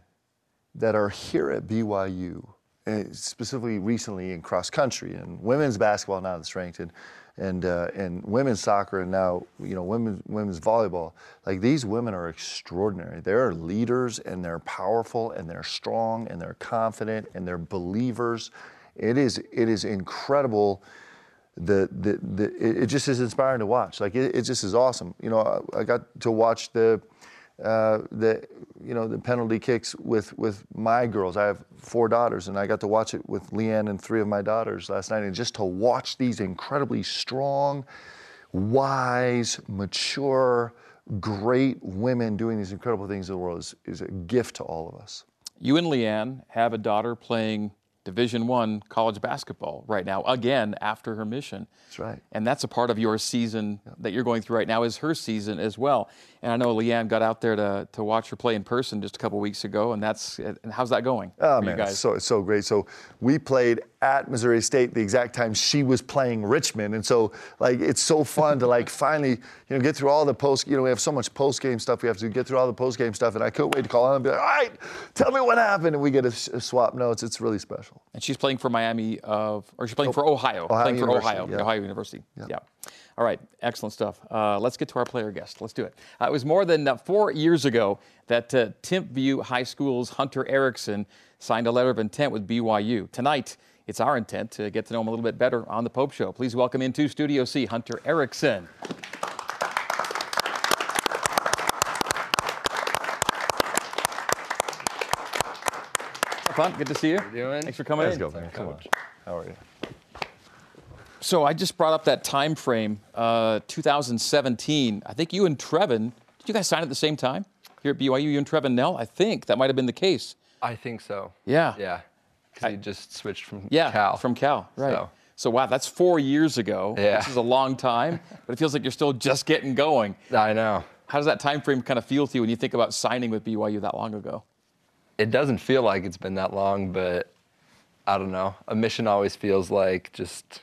C: that are here at BYU, uh, specifically recently in cross country and women's basketball now that's ranked, and and uh, and women's soccer and now you know women's women's volleyball. Like these women are extraordinary. They're leaders and they're powerful and they're strong and they're confident and they're believers. It is it is incredible the, the, the it just is inspiring to watch. Like it, it just is awesome. You know, I, I got to watch the uh, the you know the penalty kicks with with my girls. I have four daughters, and I got to watch it with Leanne and three of my daughters last night. And just to watch these incredibly strong, wise, mature, great women doing these incredible things in the world is, is a gift to all of us.
A: You and Leanne have a daughter playing Division One college basketball right now, again after her mission.
C: That's right.
A: And that's a part of your season that you're going through right now is her season as well. And I know Leanne got out there to, to watch her play in person just a couple weeks ago, and that's and how's that going?
C: Oh man, so it's so great. So we played at Missouri State the exact time she was playing Richmond, and so like it's so fun to like finally you know get through all the post. You know we have so much post game stuff we have to get through all the post game stuff, and I couldn't wait to call on and be like, all right, tell me what happened, and we get a swap notes. It's really special.
A: And she's playing for Miami of, or she's playing for Ohio.
C: Ohio
A: playing for Ohio,
C: yeah.
A: Ohio University.
C: Yeah.
A: Yeah. All right, excellent stuff. Uh, let's get to our player guest. Let's do it. Uh, it was more than uh, four years ago that uh, Timpview High School's Hunter Erickson signed a letter of intent with BYU. Tonight, it's our intent to get to know him a little bit better on the Pope Show. Please welcome into Studio C, Hunter Erickson. Fun, good to see you.
K: doing?
A: Thanks for coming
C: Let's
A: in.
C: go, man. Come on. How are you?
A: So I just brought up that time frame, uh, 2017. I think you and Trevin, did you guys sign at the same time here at BYU? You and Trevin Knell, I think that might have been the case.
K: I think so.
A: Yeah.
K: Yeah. Because he just switched from
A: Yeah,
K: Cal.
A: from Cal, right? So.
K: So.
A: wow, that's four years ago.
K: Yeah.
A: This is a long time, but it feels like you're still just getting going.
K: I know.
A: How does that time frame kind of feel to you when you think about signing with BYU that long ago?
K: It doesn't feel like it's been that long, but I don't know. A mission always feels like just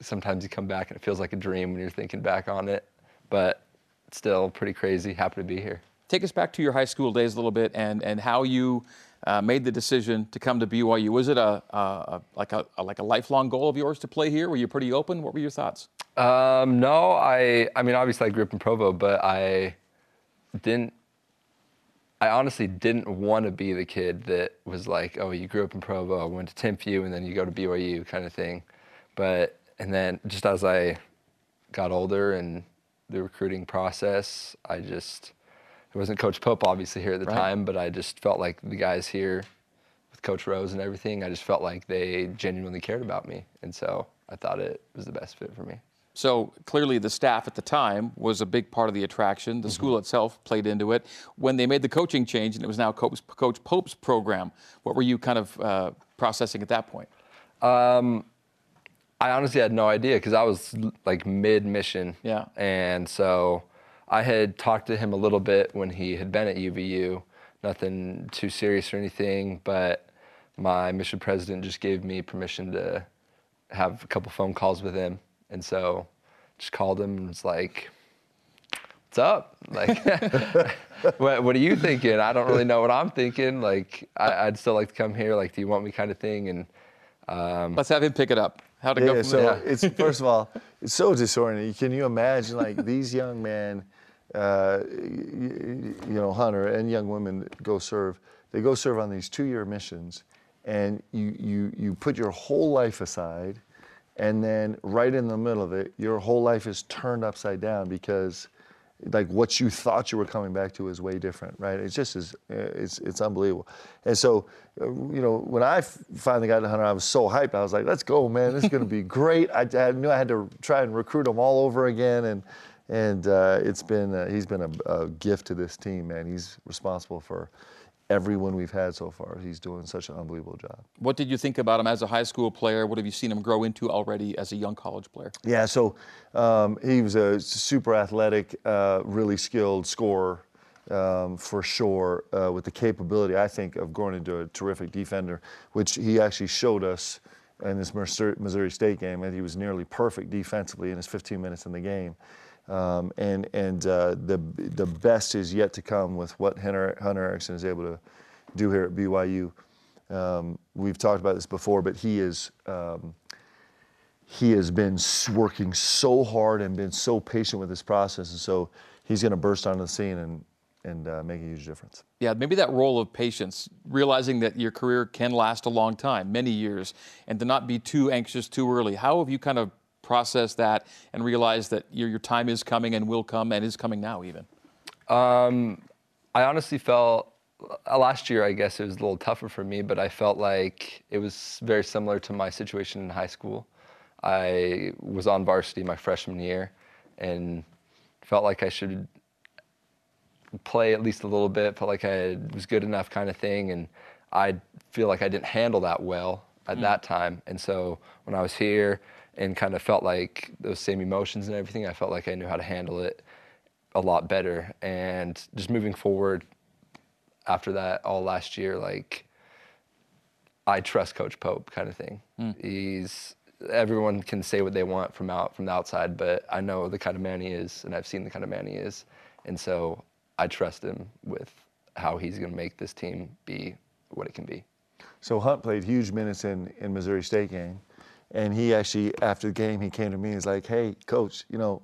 K: sometimes you come back and it feels like a dream when you're thinking back on it. But it's still pretty crazy. Happy to be here.
A: Take us back to your high school days a little bit and, and how you uh, made the decision to come to BYU. Was it a, a, a like a, a like a lifelong goal of yours to play here? Were you pretty open? What were your thoughts?
K: Um, no, I I mean obviously I grew up in Provo, but I didn't I honestly didn't want to be the kid that was like, oh, you grew up in Provo, went to Timpview, and then you go to BYU kind of thing. But and then just as I got older and the recruiting process, I just it wasn't Coach Pope obviously here at the
A: Right.
K: time, but I just felt like the guys here with Coach Rose and everything, I just felt like they genuinely cared about me, and so I thought it was the best fit for me.
A: So clearly, the staff at the time was a big part of the attraction. The school itself played into it. When they made the coaching change and it was now Coach, Coach Pope's program, what were you kind of uh, processing at that point?
K: I honestly had no idea because I was like mid mission.
A: Yeah.
K: And so I had talked to him a little bit when he had been at UVU. Nothing too serious or anything, but my mission president just gave me permission to have a couple phone calls with him. And so just called him and was like, What's up? Like, what, what are you thinking? I don't really know what I'm thinking. Like, I, I'd still like to come here. Like, do you want me kind of thing? And
A: Let's have him pick it up. How to
C: Yeah,
A: go from
C: so
A: there?
C: it's first of all, it's so disorienting. Can you imagine like these young men, uh, you, you know, Hunter and young women go serve. They go serve on these two-year missions, and you you you put your whole life aside, and then right in the middle of it, your whole life is turned upside down because. Like what you thought you were coming back to is way different, right? It's just is, it's it's unbelievable. And so, uh, you know, when I finally got to Hunter, I was so hyped. I was like, "Let's go, man! This is going to be great." I, I knew I had to try and recruit him all over again, and and uh, it's been uh, he's been a, a gift to this team, man. He's responsible for everyone we've had so far. He's doing such an unbelievable job.
A: What did you think about him as a high school player? What have you seen him grow into already as a young college player?
C: Yeah, so um, he was a super athletic, uh, really skilled scorer um, for sure, uh, with the capability, I think, of growing into a terrific defender, which he actually showed us in this Missouri Missouri State game. And he was nearly perfect defensively in his 15 minutes in the game. Um, and and uh, the the best is yet to come with what Hunter, Hunter Erickson is able to do here at BYU. Um, we've talked about this before, but he is. Um, he has been working so hard and been so patient with this process, and so he's going to burst onto the scene and and uh, make a huge difference.
A: Yeah, maybe that role of patience, realizing that your career can last a long time, many years, and to not be too anxious too early. How have you kind of processed that and realize that your, your time is coming and will come and is coming now, even?
K: Um, I honestly felt uh, last year, I guess it was a little tougher for me, but I felt like it was very similar to my situation in high school. I was on varsity my freshman year and felt like I should play at least a little bit, felt like I was good enough kind of thing. And I feel like I didn't handle that well at
A: Mm.
K: that time. And so when I was here and kind of felt like those same emotions and everything, I felt like I knew how to handle it a lot better. And just moving forward after that, all last year, like I trust Coach Pope kind of thing. Hmm. He's everyone can say what they want from out from the outside, but I know the kind of man he is, and I've seen the kind of man he is, and so I trust him with how he's going to make this team be what it can be.
C: So Hunt played huge minutes in in Missouri State game, and he actually after the game he came to me and was like, "Hey, coach, you know,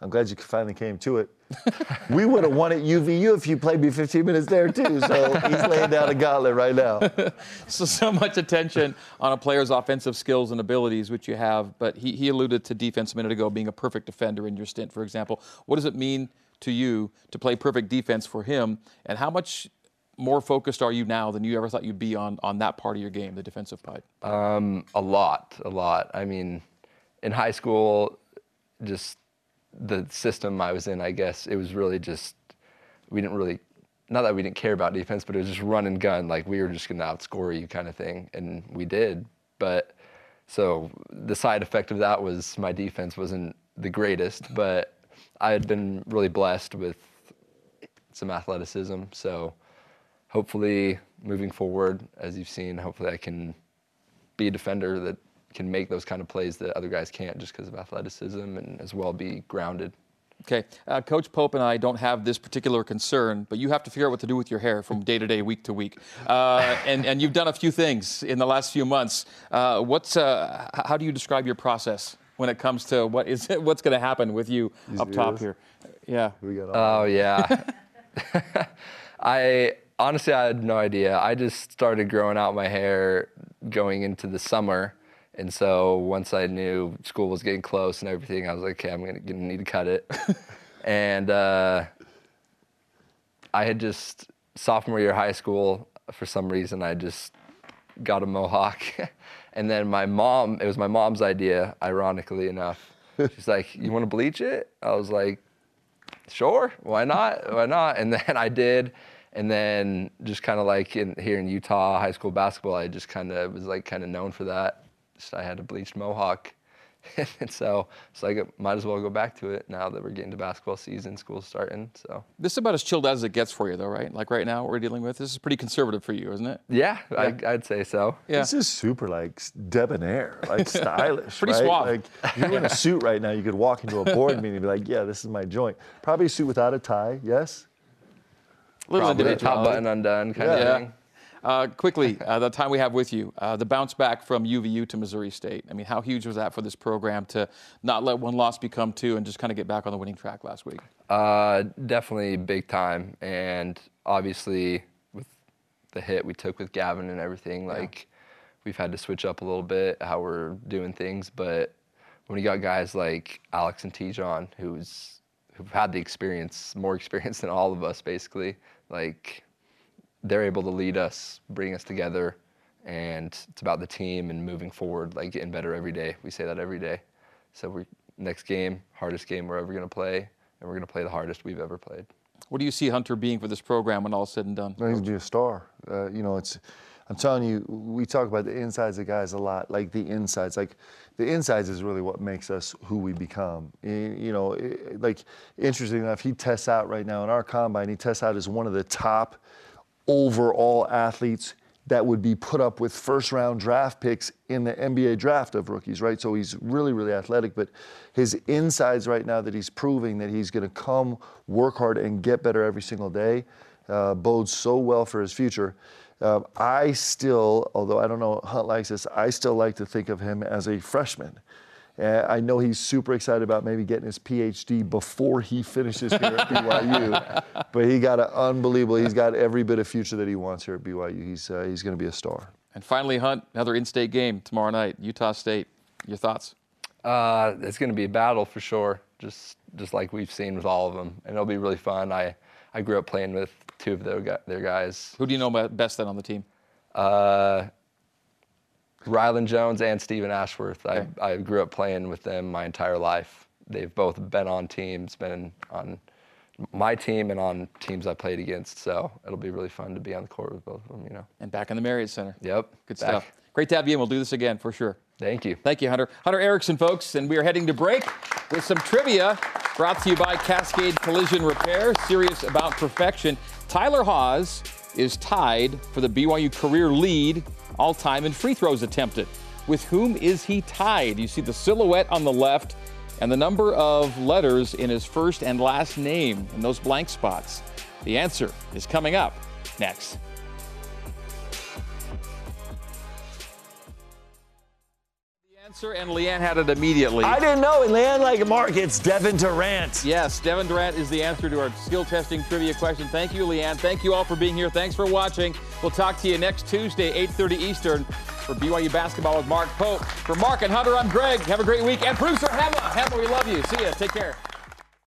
C: I'm glad you finally came to it. we would have won at UVU if you played me 15 minutes there too." So he's laying down a gauntlet right now.
A: so so much attention on a player's offensive skills and abilities, which you have. But he, he alluded to defense a minute ago being a perfect defender in your stint, for example. What does it mean to you to play perfect defense for him? And how much more focused are you now than you ever thought you'd be on on that part of your game, the defensive part?
K: Um, a lot, a lot. I mean, in high school, just the system I was in, I guess it was really just we didn't really not that we didn't care about defense, but it was just run and gun. Like we were just going to outscore you, kind of thing, and we did. But so the side effect of that was my defense wasn't the greatest, but I had been really blessed with some athleticism. So hopefully, moving forward, as you've seen, hopefully I can be a defender that can make those kind of plays that other guys can't just because of athleticism and as well be grounded.
A: Okay, uh, Coach Pope and I don't have this particular concern, but you have to figure out what to do with your hair from day to day, week to week. Uh, and, and you've done a few things in the last few months. Uh, what's, uh, how do you describe your process when it comes to what is what's going to happen with you
C: These
A: up top
C: ears?
A: here? Yeah.
C: We got all
K: Oh yeah. I honestly I had no idea. I just started growing out my hair going into the summer. And so once I knew school was getting close and everything, I was like, okay, I'm gonna, gonna need to cut it. and uh, I had just sophomore year of high school for some reason I just got a mohawk. and then my mom, it was my mom's idea, ironically enough. She's like, "You want to bleach it?" I was like, sure, why not? Why not? And then I did. And then just kind of like in, here in Utah, high school basketball, I just kind of was like kind of known for that. Just I had a bleached mohawk. and so it's like, might as well go back to it now that we're getting to basketball season, school's starting. So
A: This is about as chilled as it gets for you, though, right? Like right now, what we're dealing with. This is pretty conservative for you, isn't it?
K: yeah, I, I'd say so.
A: Yeah.
C: This is super like debonair, like stylish.
A: Pretty
C: right?
A: suave.
C: Like if you're in a suit right now, you could walk into a board meeting and be like, "Yeah, this is my joint." Probably a suit without a tie. Yes.
A: Little
K: Probably top button undone kind
C: Yeah.
K: of
A: Yeah.
K: thing.
A: Uh, quickly, uh, the time we have with you, uh, the bounce back from UVU to Missouri State. I mean, how huge was that for this program to not let one loss become two and just kind of get back on the winning track last week?
K: Uh, definitely big time, and obviously with the hit we took with Gavin and everything, like we've had to switch up a little bit how we're doing things. But when you got guys like Alex and Te'Jon, who's who've had the experience, more experience than all of us, basically, like they're able to lead us, bring us together, and it's about the team and moving forward, like getting better every day. We say that every day. So we next game, hardest game we're ever gonna play, and we're gonna play the hardest we've ever played.
A: What do you see Hunter being for this program when all is said and done?
C: No, he's gonna be a star. Uh, you know, it's. I'm telling you, we talk about the insides of guys a lot. Like the insides, like the insides is really what makes us who we become. You know, like interesting enough, he tests out right now in our combine. He tests out as one of the top overall athletes that would be put up with first round draft picks in the NBA draft of rookies, right? So he's really, really athletic, but his insides right now that he's proving that he's to come, work hard, and get better every single day uh, bodes so well for his future. Um, I still, although I don't know Hunt likes this, I still like to think of him as a freshman. Uh, I know he's super excited about maybe getting his PhD before he finishes here at BYU, but he got an unbelievable. He's got every bit of future that he wants here at BYU. He's uh, he's going to be a star.
A: And finally, Hunt, another in-state game tomorrow night, Utah State. Your thoughts?
K: Uh, it's going to be a battle for sure, just just like we've seen with all of them, and it'll be really fun. I I grew up playing with two of their their guys,
A: Who do you know be- best then on the team?
K: uh, Rylan Jones and Steven Ashworth.
A: Okay.
K: I I grew up playing with them my entire life. They've both been on teams, been on my team and on teams I played against. So it'll be really fun to be on the court with both of them. You know.
A: And back in the Marriott Center.
K: Yep.
A: Good
K: back.
A: stuff. Great to have you in. We'll do this again for sure.
K: Thank you.
A: Thank you, Hunter. Hunter Erickson, folks, and we are heading to break with some trivia brought to you by Cascade Collision Repair. Serious about perfection. Tyler Haws is tied for the BYU career lead all time in free throws attempted. With whom is he tied? You see the silhouette on the left and the number of letters in his first and last name in those blank spots. The answer is coming up next. Answer, and Leanne had it immediately.
C: I didn't know. And Leanne, like Mark, it's Devin Durrant.
A: Yes, Devin Durrant is the answer to our skill testing trivia question. Thank you, Leanne. Thank you all for being here. Thanks for watching. We'll talk to you next Tuesday, 8:30 Eastern, for BYU basketball with Mark Pope. For Mark and Hunter, I'm Greg. Have a great week. And producer Hema, Hema, we love you. See ya. Take care.